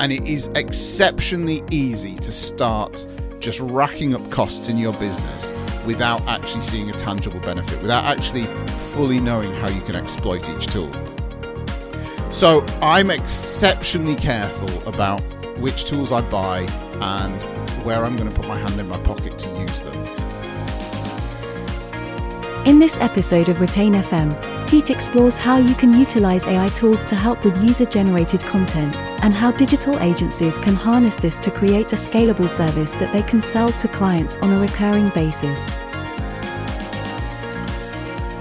and it is exceptionally easy to start just racking up costs in your business without actually seeing a tangible benefit, without actually fully knowing how you can exploit each tool. So I'm exceptionally careful about which tools I buy and where I'm going to put my hand in my pocket to use them. In this episode of Retain FM, Pete explores how you can utilize AI tools to help with user generated content and how digital agencies can harness this to create a scalable service that they can sell to clients on a recurring basis.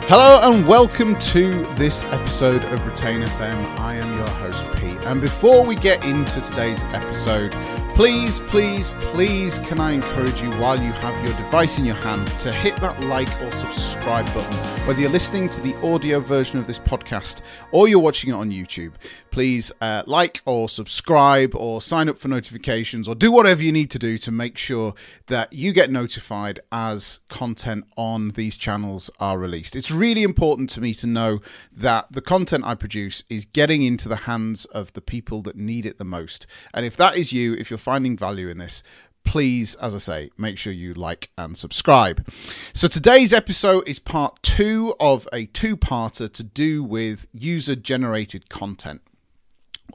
Hello and welcome to this episode of Retain FM. I am your host, Pete. And before we get into today's episode, please, please, please, can I encourage you while you have your device in your hand to hit that like or subscribe button, whether you're listening to the audio version of this podcast or you're watching it on YouTube. Please uh, like or subscribe or sign up for notifications or do whatever you need to do to make sure that you get notified as content on these channels are released. It's really important to me to know that the content I produce is getting into the hands of the people that need it the most. And if that is you, if you're finding value in this, please, as I say, make sure you like and subscribe. So today's episode is part two of a two parter to do with user generated content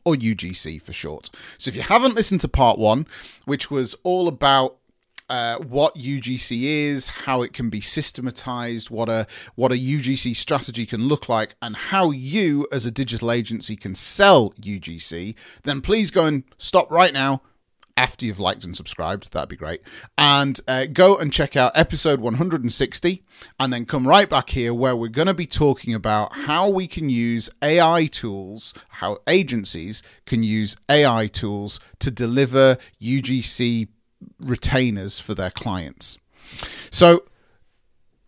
or UGC for short. So if you haven't listened to part one, which was all about uh, what UGC is, how it can be systematized, what a what a UGC strategy can look like, and how you as a digital agency can sell UGC, then please go and stop right now after you've liked and subscribed. That'd be great. And uh, go and check out episode 160 and then come right back here where we're going to be talking about how we can use AI tools, how agencies can use AI tools to deliver UGC retainers for their clients. So,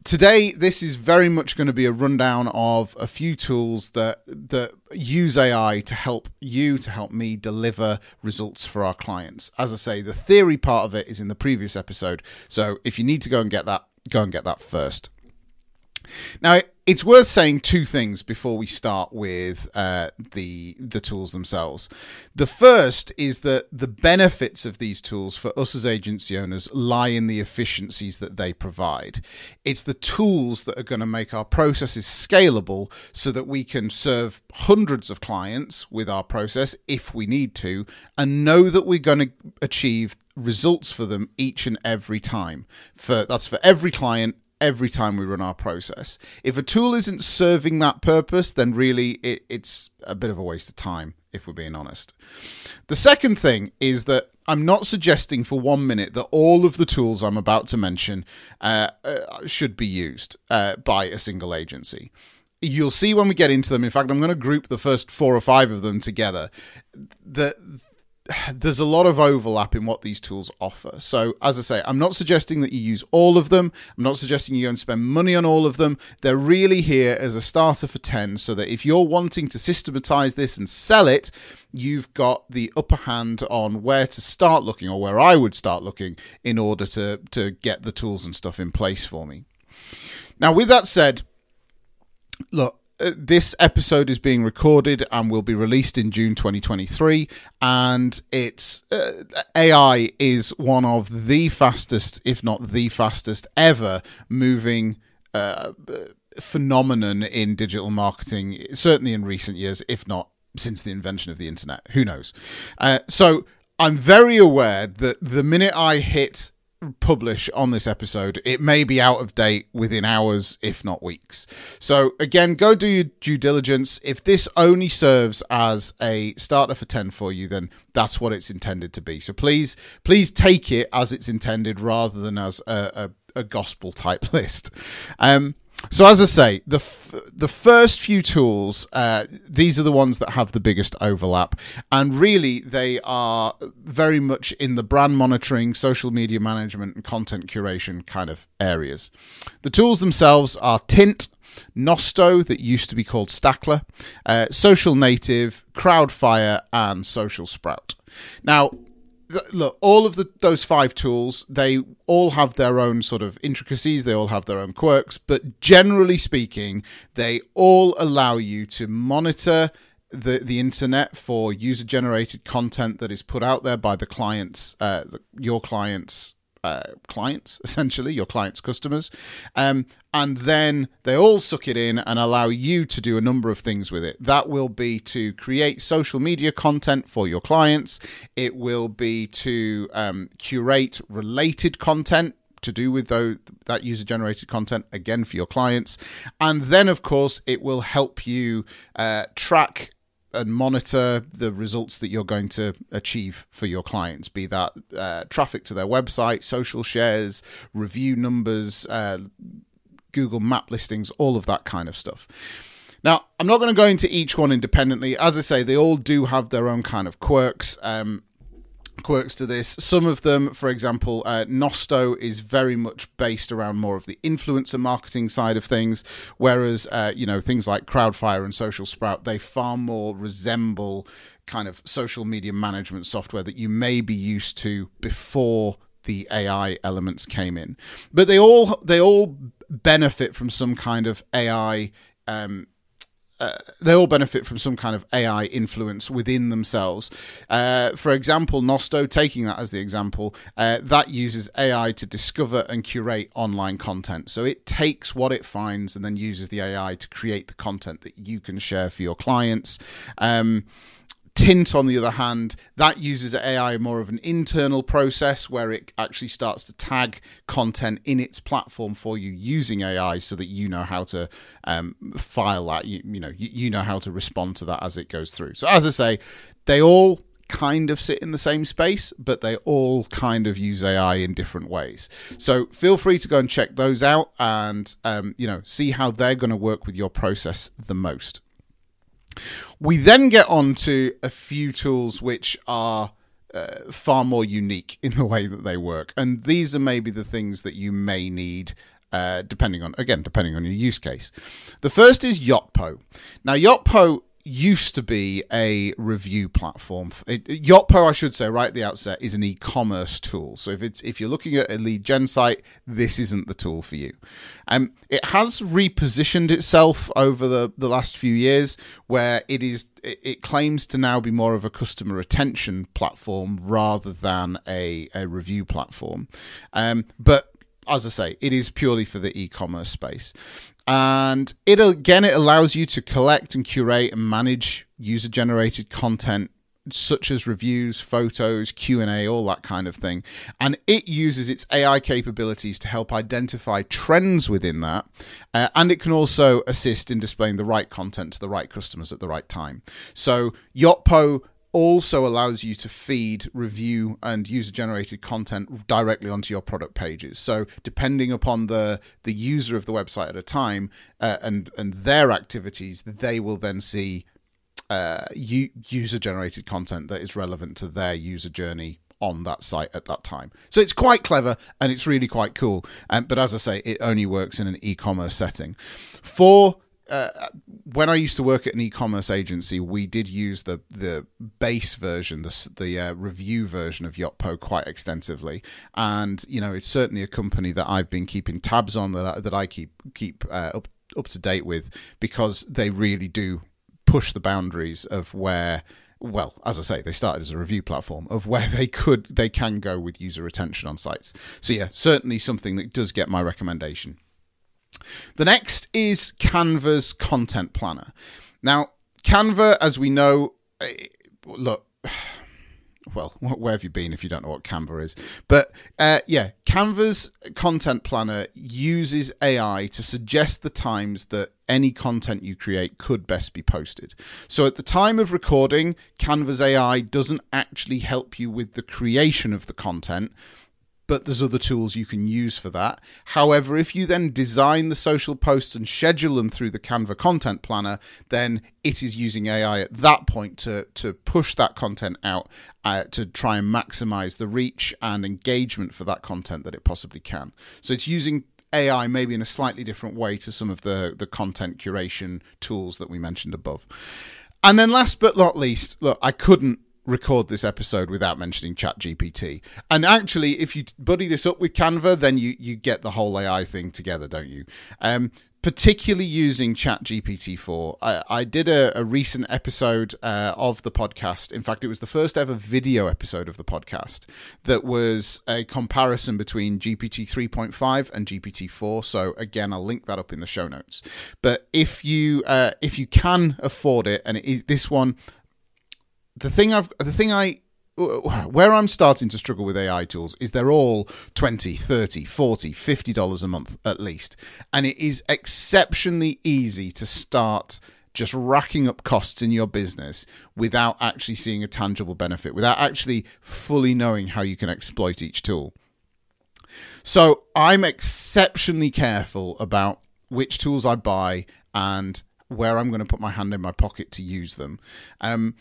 today this is very much going to be a rundown of a few tools that that use AI to help you to help me deliver results for our clients. As I say, the theory part of it is in the previous episode. So if you need to go and get that, go and get that first. Now, it's worth saying two things before we start with uh, the the tools themselves. The first is that the benefits of these tools for us as agency owners lie in the efficiencies that they provide. It's the tools that are going to make our processes scalable so that we can serve hundreds of clients with our process if we need to, and know that we're going to achieve results for them each and every time. For that's for every client every time we run our process. If a tool isn't serving that purpose, then really it, it's a bit of a waste of time, if we're being honest. The second thing is that I'm not suggesting for one minute that all of the tools I'm about to mention uh, uh, should be used uh, by a single agency. You'll see when we get into them. In fact, I'm going to group the first four or five of them together. That there's a lot of overlap in what these tools offer. So, as I say, I'm not suggesting that you use all of them. I'm not suggesting you go and spend money on all of them. They're really here as a starter for 10 so that if you're wanting to systematize this and sell it, you've got the upper hand on where to start looking or where I would start looking in order to, to get the tools and stuff in place for me. Now, with that said, look, this episode is being recorded and will be released in June 2023. And it's uh, AI is one of the fastest, if not the fastest ever, moving. Uh, phenomenon in digital marketing, certainly in recent years, if not since the invention of the internet. Who knows? Uh, so I'm very aware that the minute I hit publish on this episode, it may be out of date within hours, if not weeks. So, again, go do your due diligence. If this only serves as a starter for 10 for you, then that's what it's intended to be. So, please, please take it as it's intended rather than as a, a, a gospel type list. Um, so as I say, the f- the first few tools, uh, these are the ones that have the biggest overlap, and really they are very much in the brand monitoring, social media management, and content curation kind of areas. The tools themselves are Tint, Nosto, that used to be called Stackla, uh, Social Native, Crowdfire, and Social Sprout. Now, look, all of the, those five tools, they all have their own sort of intricacies, they all have their own quirks, but generally speaking, they all allow you to monitor the the internet for user generated content that is put out there by the clients, uh, your clients. Uh, clients essentially your clients customers. Um, and then they all suck it in and allow you to do a number of things with it. That will be to create social media content for your clients. It will be to um, curate related content to do with those, that user generated content again for your clients. And then, of course, it will help you uh, track and monitor the results that you're going to achieve for your clients, be that uh, traffic to their website, social shares, review numbers, uh, Google map listings, all of that kind of stuff. Now, I'm not going to go into each one independently. As I say, they all do have their own kind of quirks. Um, quirks to this. Some of them, for example, uh, Nosto is very much based around more of the influencer marketing side of things, whereas uh, you know things like Crowdfire and Social Sprout they far more resemble kind of social media management software that you may be used to before the AI elements came in. But they all they all benefit from some kind of AI um, they all benefit from some kind of AI influence within themselves. Uh, for example, Nosto, taking that as the example, uh, that uses AI to discover and curate online content. So it takes what it finds and then uses the AI to create the content that you can share for your clients. Um, Tint, on the other hand, that uses AI more of an internal process where it actually starts to tag content in its platform for you using AI, so that you know how to um, file that. You, you know, you, you know how to respond to that as it goes through. So, as I say, they all kind of sit in the same space, but they all kind of use AI in different ways. So feel free to go and check those out and um, you know see how they're going to work with your process the most. We then get on to a few tools which are uh, far more unique in the way that they work. And these are maybe the things that you may need. Uh, depending on again, depending on your use case. The first is Yotpo. Now, Yotpo used to be a review platform. Yotpo, I should say, right at the outset, is an e-commerce tool. So if it's if you're looking at a lead gen site, this isn't the tool for you. Um, it has repositioned itself over the the last few years, where it is it, it claims to now be more of a customer retention platform rather than a a review platform. Um, but as I say, it is purely for the e-commerce space and it again it allows you to collect and curate and manage user generated content such as reviews photos q&a all that kind of thing. And it uses its ai capabilities to help identify trends within that uh, and it can also assist in displaying the right content to the right customers at the right time. So yotpo also allows you to feed review and user generated content directly onto your product pages so depending upon the the user of the website at a time uh, and and their activities they will then see uh, user generated content that is relevant to their user journey on that site at that time. So it's quite clever and it's really quite cool. Um, but as I say, it only works in an e commerce setting. For uh, when I used to work at an e-commerce agency, we did use the the base version, the the uh, review version of Yotpo quite extensively, and you know it's certainly a company that I've been keeping tabs on that I, that I keep keep uh, up up to date with because they really do push the boundaries of where well, as I say, they started as a review platform of where they could they can go with user retention on sites. So yeah, certainly something that does get my recommendation. The next is Canva's content planner. Now, Canva, as we know, eh, look, well, where have you been if you don't know what Canva is? But uh, yeah, Canva's content planner uses AI to suggest the times that any content you create could best be posted. So at the time of recording, Canva's AI doesn't actually help you with the creation of the content but there's other tools you can use for that. However, if you then design the social posts and schedule them through the Canva content planner, then it is using AI at that point to, to push that content out uh, to try and maximize the reach and engagement for that content that it possibly can. So it's using AI maybe in a slightly different way to some of the, the content curation tools that we mentioned above. And then last but not least, look, I couldn't record this episode without mentioning ChatGPT. And actually, if you buddy this up with Canva, then you you get the whole AI thing together, don't you? Um, particularly using ChatGPT 4. I, I did a, a, recent episode uh, of the podcast. In fact, it was the first ever video episode of the podcast that was a comparison between GPT 3.5 and GPT 4. So again, I'll link that up in the show notes. But if you uh, if you can afford it, and it is, this one, the thing I've the thing I where I'm starting to struggle with AI tools is they're all 20, 30, 40, 50 dollars a month at least. And it is exceptionally easy to start just racking up costs in your business without actually seeing a tangible benefit, without actually fully knowing how you can exploit each tool. So I'm exceptionally careful about which tools I buy and where I'm going to put my hand in my pocket to use them. Um,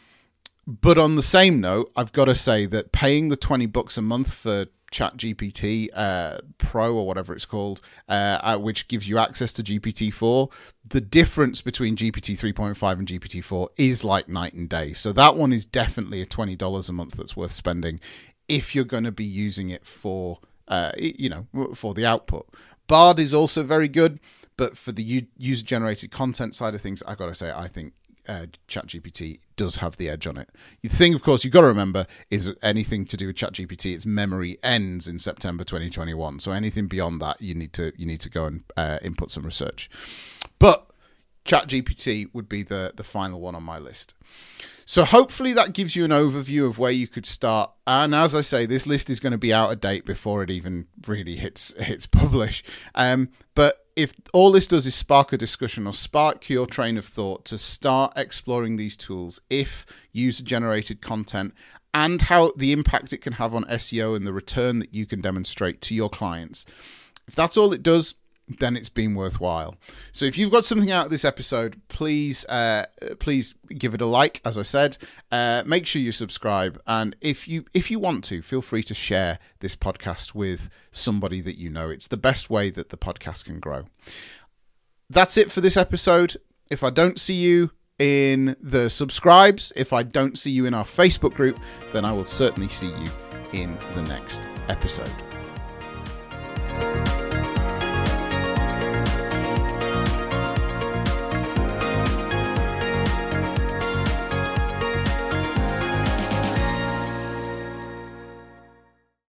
but on the same note, I've got to say that paying the 20 bucks a month for ChatGPT uh, Pro or whatever it's called, uh, which gives you access to GPT 4, the difference between GPT 3.5 and GPT 4 is like night and day. So that one is definitely a $20 a month that's worth spending if you're going to be using it for, uh, you know, for the output. Bard is also very good, but for the user generated content side of things, I've got to say, I think uh, ChatGPT does have the edge on it. The thing, of course, you've got to remember is anything to do with ChatGPT, its memory ends in September 2021. So anything beyond that, you need to you need to go and uh, input some research. But ChatGPT would be the the final one on my list. So hopefully that gives you an overview of where you could start. And as I say, this list is going to be out of date before it even really hits hits publish. Um, but if all this does is spark a discussion or spark your train of thought to start exploring these tools, if user generated content and how the impact it can have on SEO and the return that you can demonstrate to your clients, if that's all it does, then it's been worthwhile. So if you've got something out of this episode, please uh, please give it a like. As I said, uh, make sure you subscribe, and if you if you want to, feel free to share this podcast with somebody that you know. It's the best way that the podcast can grow. That's it for this episode. If I don't see you in the subscribes, if I don't see you in our Facebook group, then I will certainly see you in the next episode.